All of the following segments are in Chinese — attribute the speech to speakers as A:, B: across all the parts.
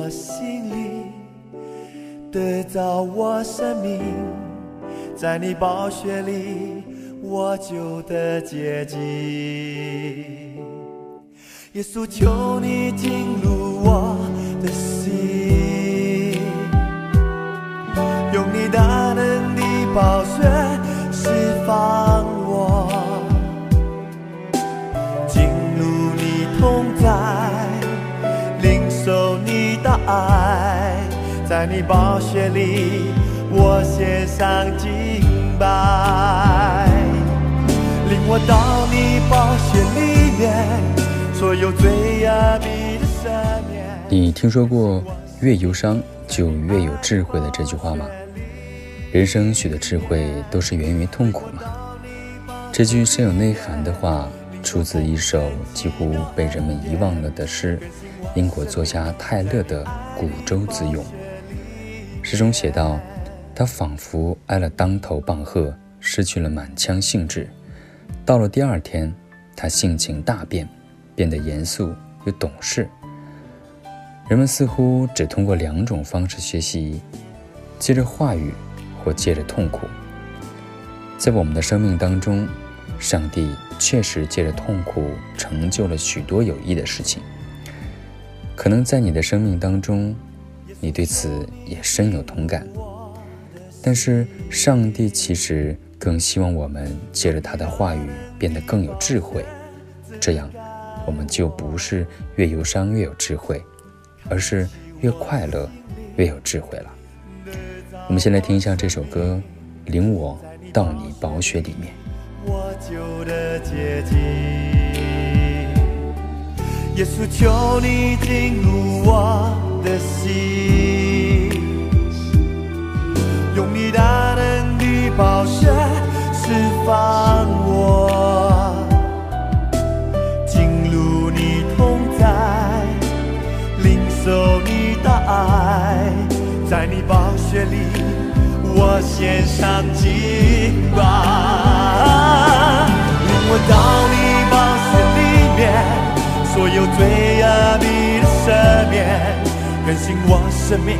A: 我心里，得到我生命，在你宝血里我就得洁净。耶稣，求你进入我的心，用你大能的宝血释放在你宝血里我献上敬拜，领我到你宝血里面。所有罪恶必赦免。
B: 你听说过“越忧伤就越有智慧”的这句话吗？人生许多智慧都是源于痛苦嘛。这句深有内涵的话出自一首几乎被人们遗忘了的诗——英国作家泰勒的《古舟自咏》。诗中写道：“他仿佛挨了当头棒喝，失去了满腔兴致。到了第二天，他性情大变。”变得严肃又懂事。人们似乎只通过两种方式学习：借着话语，或借着痛苦。在我们的生命当中，上帝确实借着痛苦成就了许多有益的事情。可能在你的生命当中，你对此也深有同感。但是，上帝其实更希望我们借着他的话语变得更有智慧，这样。我们就不是越忧伤越有智慧，而是越快乐越有智慧了。我们先来听一下这首歌，《领我到你宝血里面》。
A: 我就的接近，耶稣求你进入我的心，用你大能的宝血释放我。尽如你同在，领受你的爱在你宝血里，我献上敬拜。领我到你宝血里面，所有罪，更新我生命，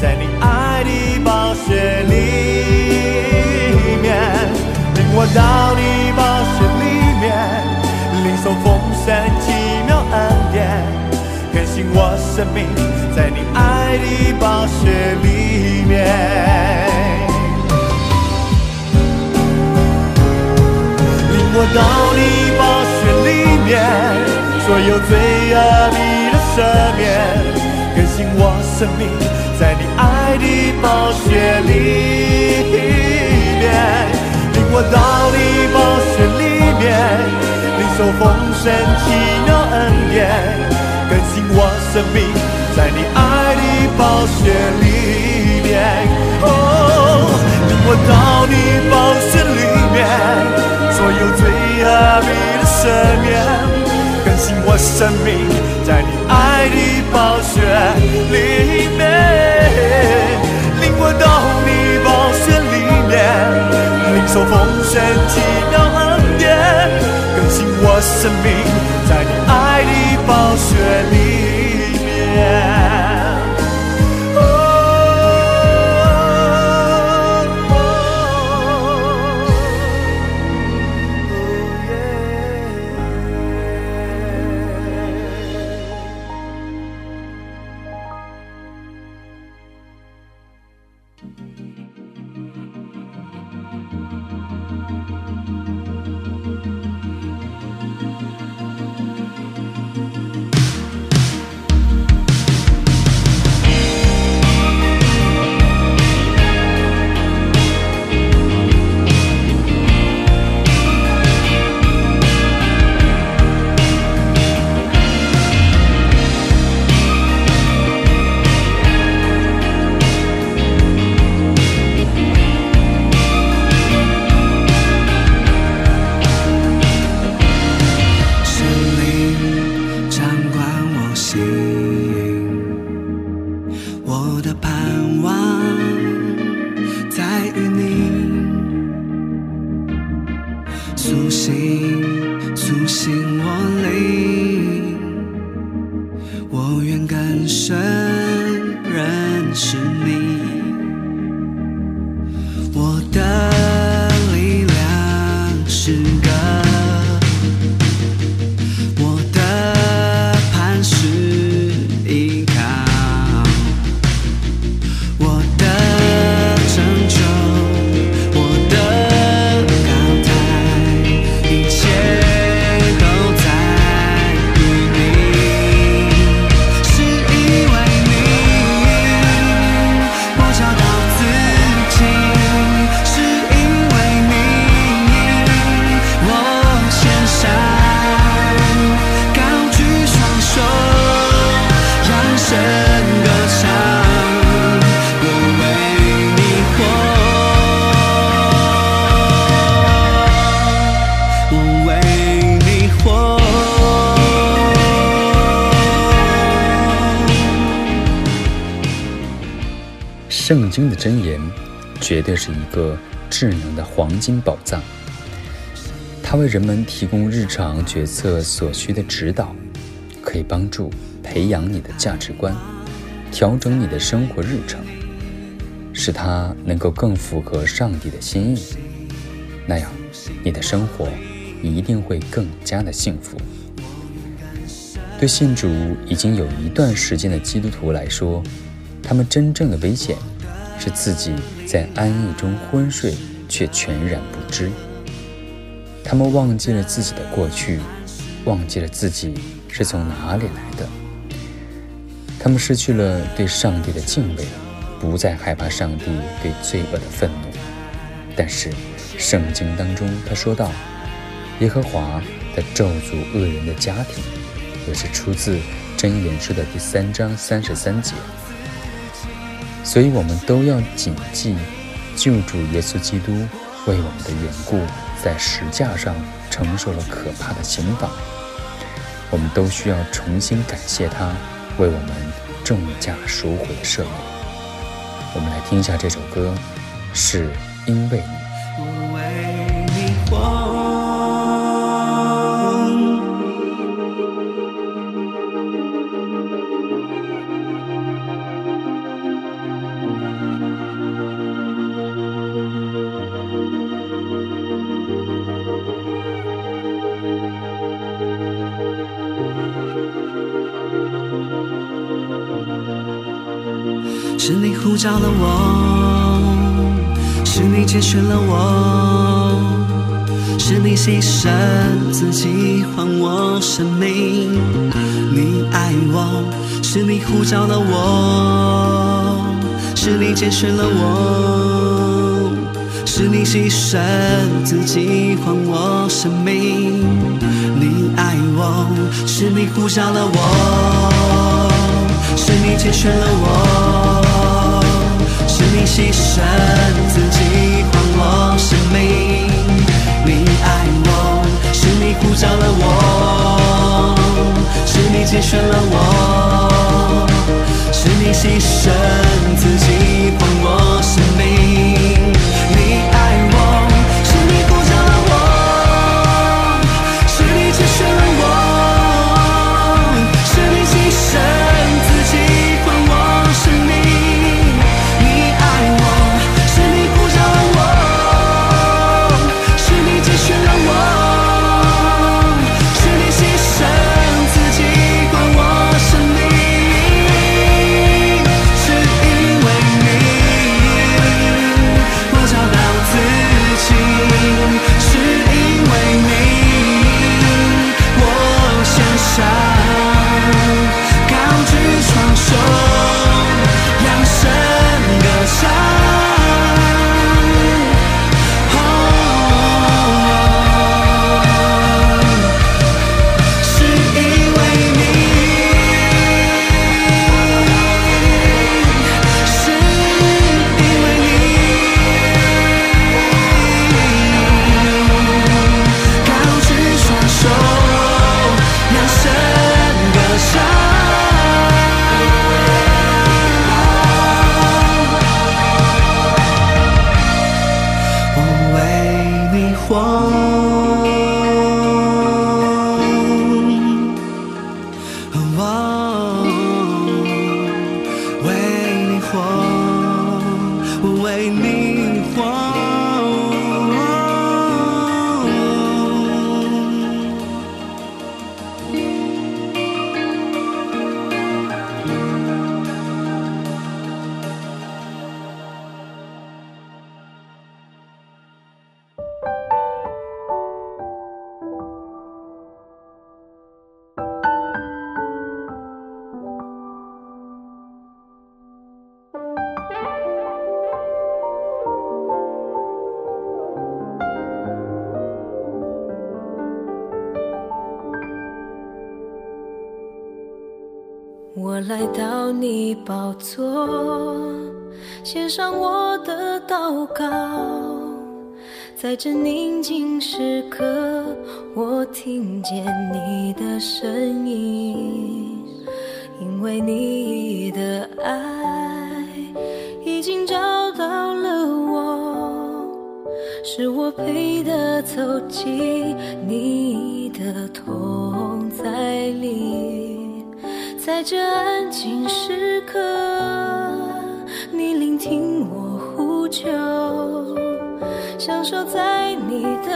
A: 在你爱的暴雪里面。领我到你暴雪里面，领受丰盛奇妙恩典。更新我生命，在你爱的暴雪里面。领我到你宝雪里面，所有罪恶你的赦免。更新我生命，在你爱的宝血里面，领我到你宝血里面，领受丰盛奇妙恩典，更新我生命，在你爱的宝血里面，哦，领我到你宝血里面，所有最阿弥的赦免。更新我生命，雪里面，领我到你宝血里面，领受丰盛奇妙恩典。更新我生命，
B: 圣经的箴言，绝对是一个智能的黄金宝藏。它为人们提供日常决策所需的指导，可以帮助培养你的价值观，调整你的生活日程，使它能够更符合上帝的心意。那样，你的生活一定会更加的幸福。对信主已经有一段时间的基督徒来说，他们真正的危险。是自己在安逸中昏睡，却全然不知。他们忘记了自己的过去，忘记了自己是从哪里来的。他们失去了对上帝的敬畏，不再害怕上帝对罪恶的愤怒。但是，圣经当中他说道：“耶和华的咒诅恶人的家庭，也是出自箴言书的第三章三十三节。”所以，我们都要谨记，救主耶稣基督为我们的缘故，在石架上承受了可怕的刑罚。我们都需要重新感谢他，为我们重价赎回的赦免。我们来听一下这首歌，是因为。你
C: 呼召了我，是你拣选了我。是你牺牲自己还我生命，你爱我，是你呼召了我，是你拣选了我，是你牺牲自己还我生命，你爱我，是你呼召了我，是你拣选了我，你牺牲自己换我生命。你爱我，是你呼召了我，是你拣选了我，是你牺牲自己我为你活。我
D: 来到你宝座，献上我的祷告，在这宁静时刻，我听见你的声音，因为你的爱已经找到了我，是我配得走进你的同在里。在这安静时刻，你聆听我呼救，享受在你的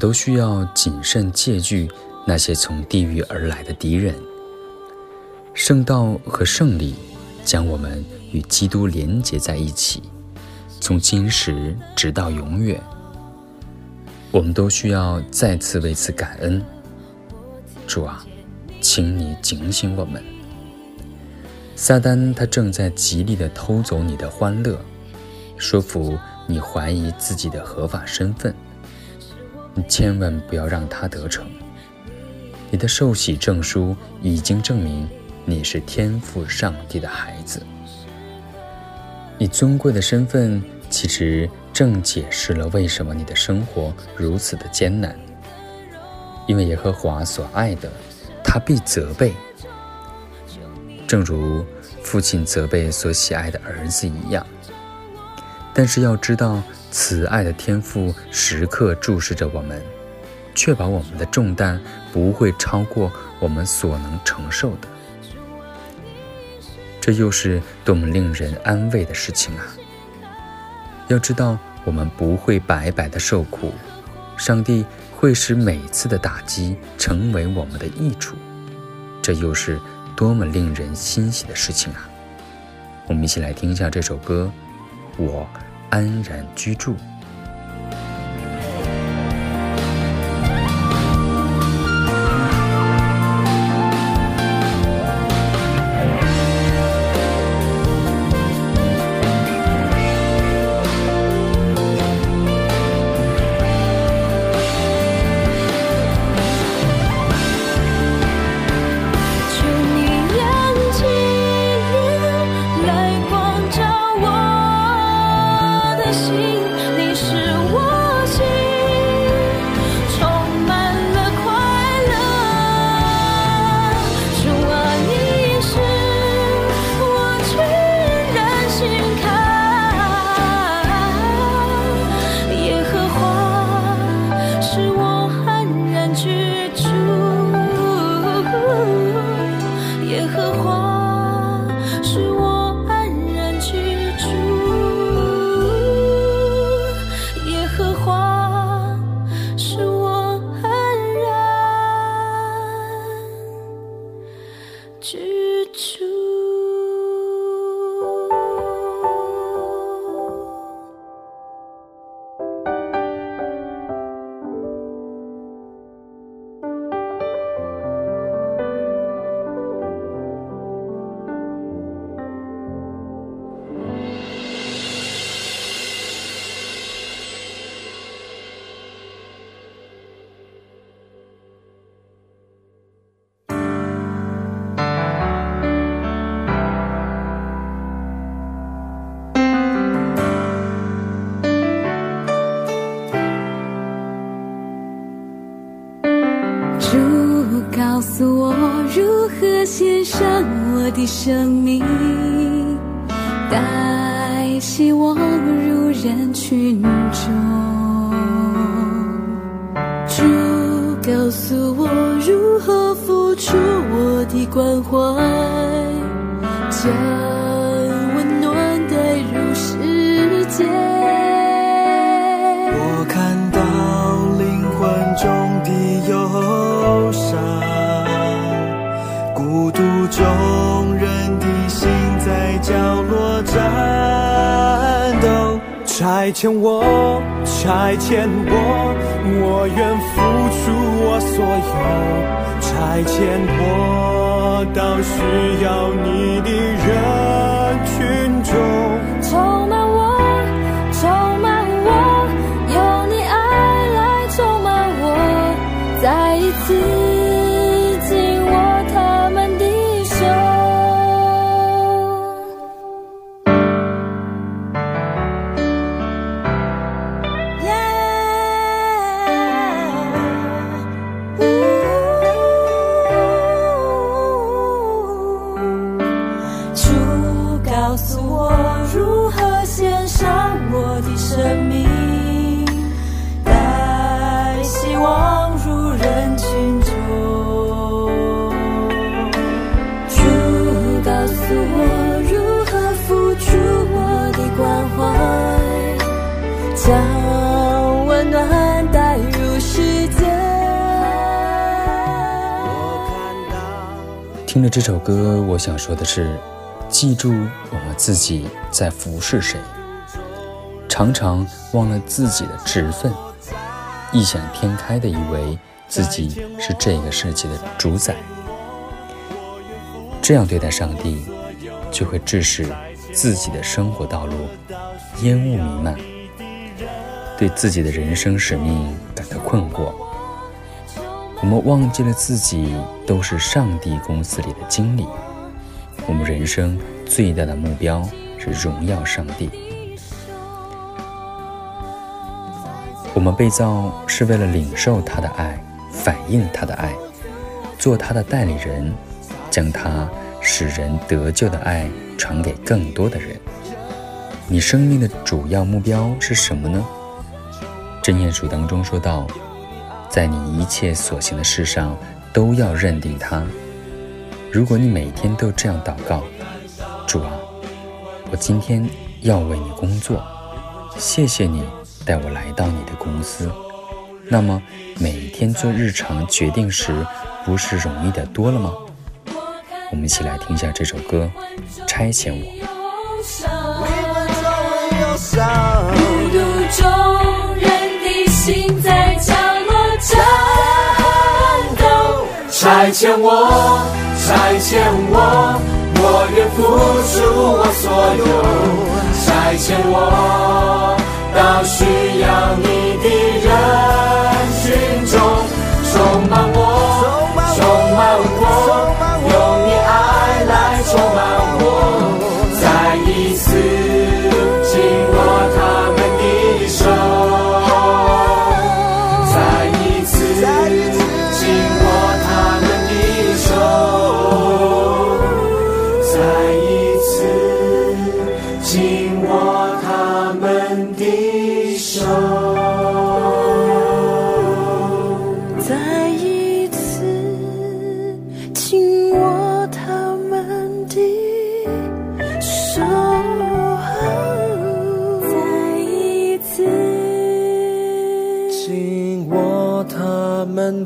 B: 都需要谨慎戒惧那些从地狱而来的敌人。圣道和圣礼将我们与基督连结在一起，从今时直到永远。我们都需要再次为此感恩。主啊，请你警醒我们。撒旦他正在极力的偷走你的欢乐，说服你怀疑自己的合法身份。你千万不要让他得逞。你的受洗证书已经证明你是天赋上帝的孩子。你尊贵的身份其实正解释了为什么你的生活如此的艰难。因为耶和华所爱的，他必责备，正如父亲责备所喜爱的儿子一样。但是要知道，慈爱的天父时刻注视着我们，确保我们的重担不会超过我们所能承受的。这又是多么令人安慰的事情啊！要知道，我们不会白白的受苦，上帝会使每次的打击成为我们的益处。这又是多么令人欣喜的事情啊！我们一起来听一下这首歌，《我安然居住》。
D: 的生命，带希望入人群中。主告诉我如何付出我的关怀，将温暖带入世界。
A: 我看到灵魂中的忧伤。孤独中差遣我，差遣我，我愿付出我所有，差遣我到需要你的人群中，
D: 充满我，充满我，有你爱来充满我，再一次。
B: 这首歌，我想说的是：记住我们自己在服侍谁，常常忘了自己的职分，异想天开的以为自己是这个世界的主宰，这样对待上帝，就会致使自己的生活道路烟雾弥漫，对自己的人生使命感到困惑。我们忘记了自己都是上帝公司里的经理，我们人生最大的目标是荣耀上帝。我们被造是为了领受他的爱，反映他的爱，做他的代理人，将他使人得救的爱传给更多的人。你生命的主要目标是什么呢？真言书当中说到。在你一切所行的事上都要认定他。如果你每天都这样祷告，主啊，我今天要为你工作，谢谢你带我来到你的公司。那么每天做日常决定时，不是容易的多了吗？我们一起来听一下这首歌《差遣我》。
D: 差遣我，再见我，我愿付出我所有。再见我他们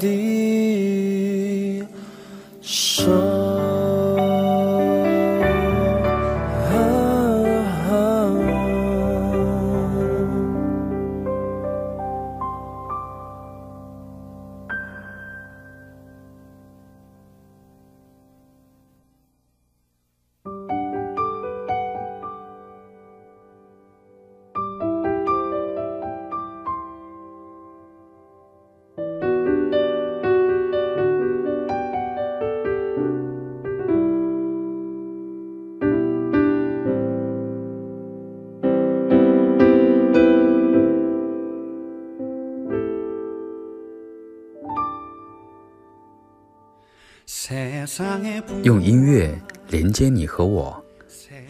B: 用音乐连接你和我，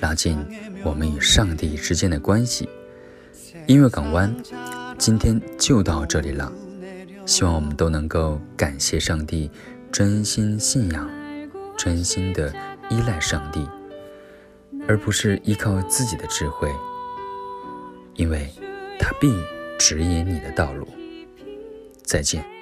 B: 拉近我们与上帝之间的关系。音乐港湾，今天就到这里了。希望我们都能够感谢上帝，真心信仰，真心的依赖上帝，而不是依靠自己的智慧，因为他必指引你的道路。再见。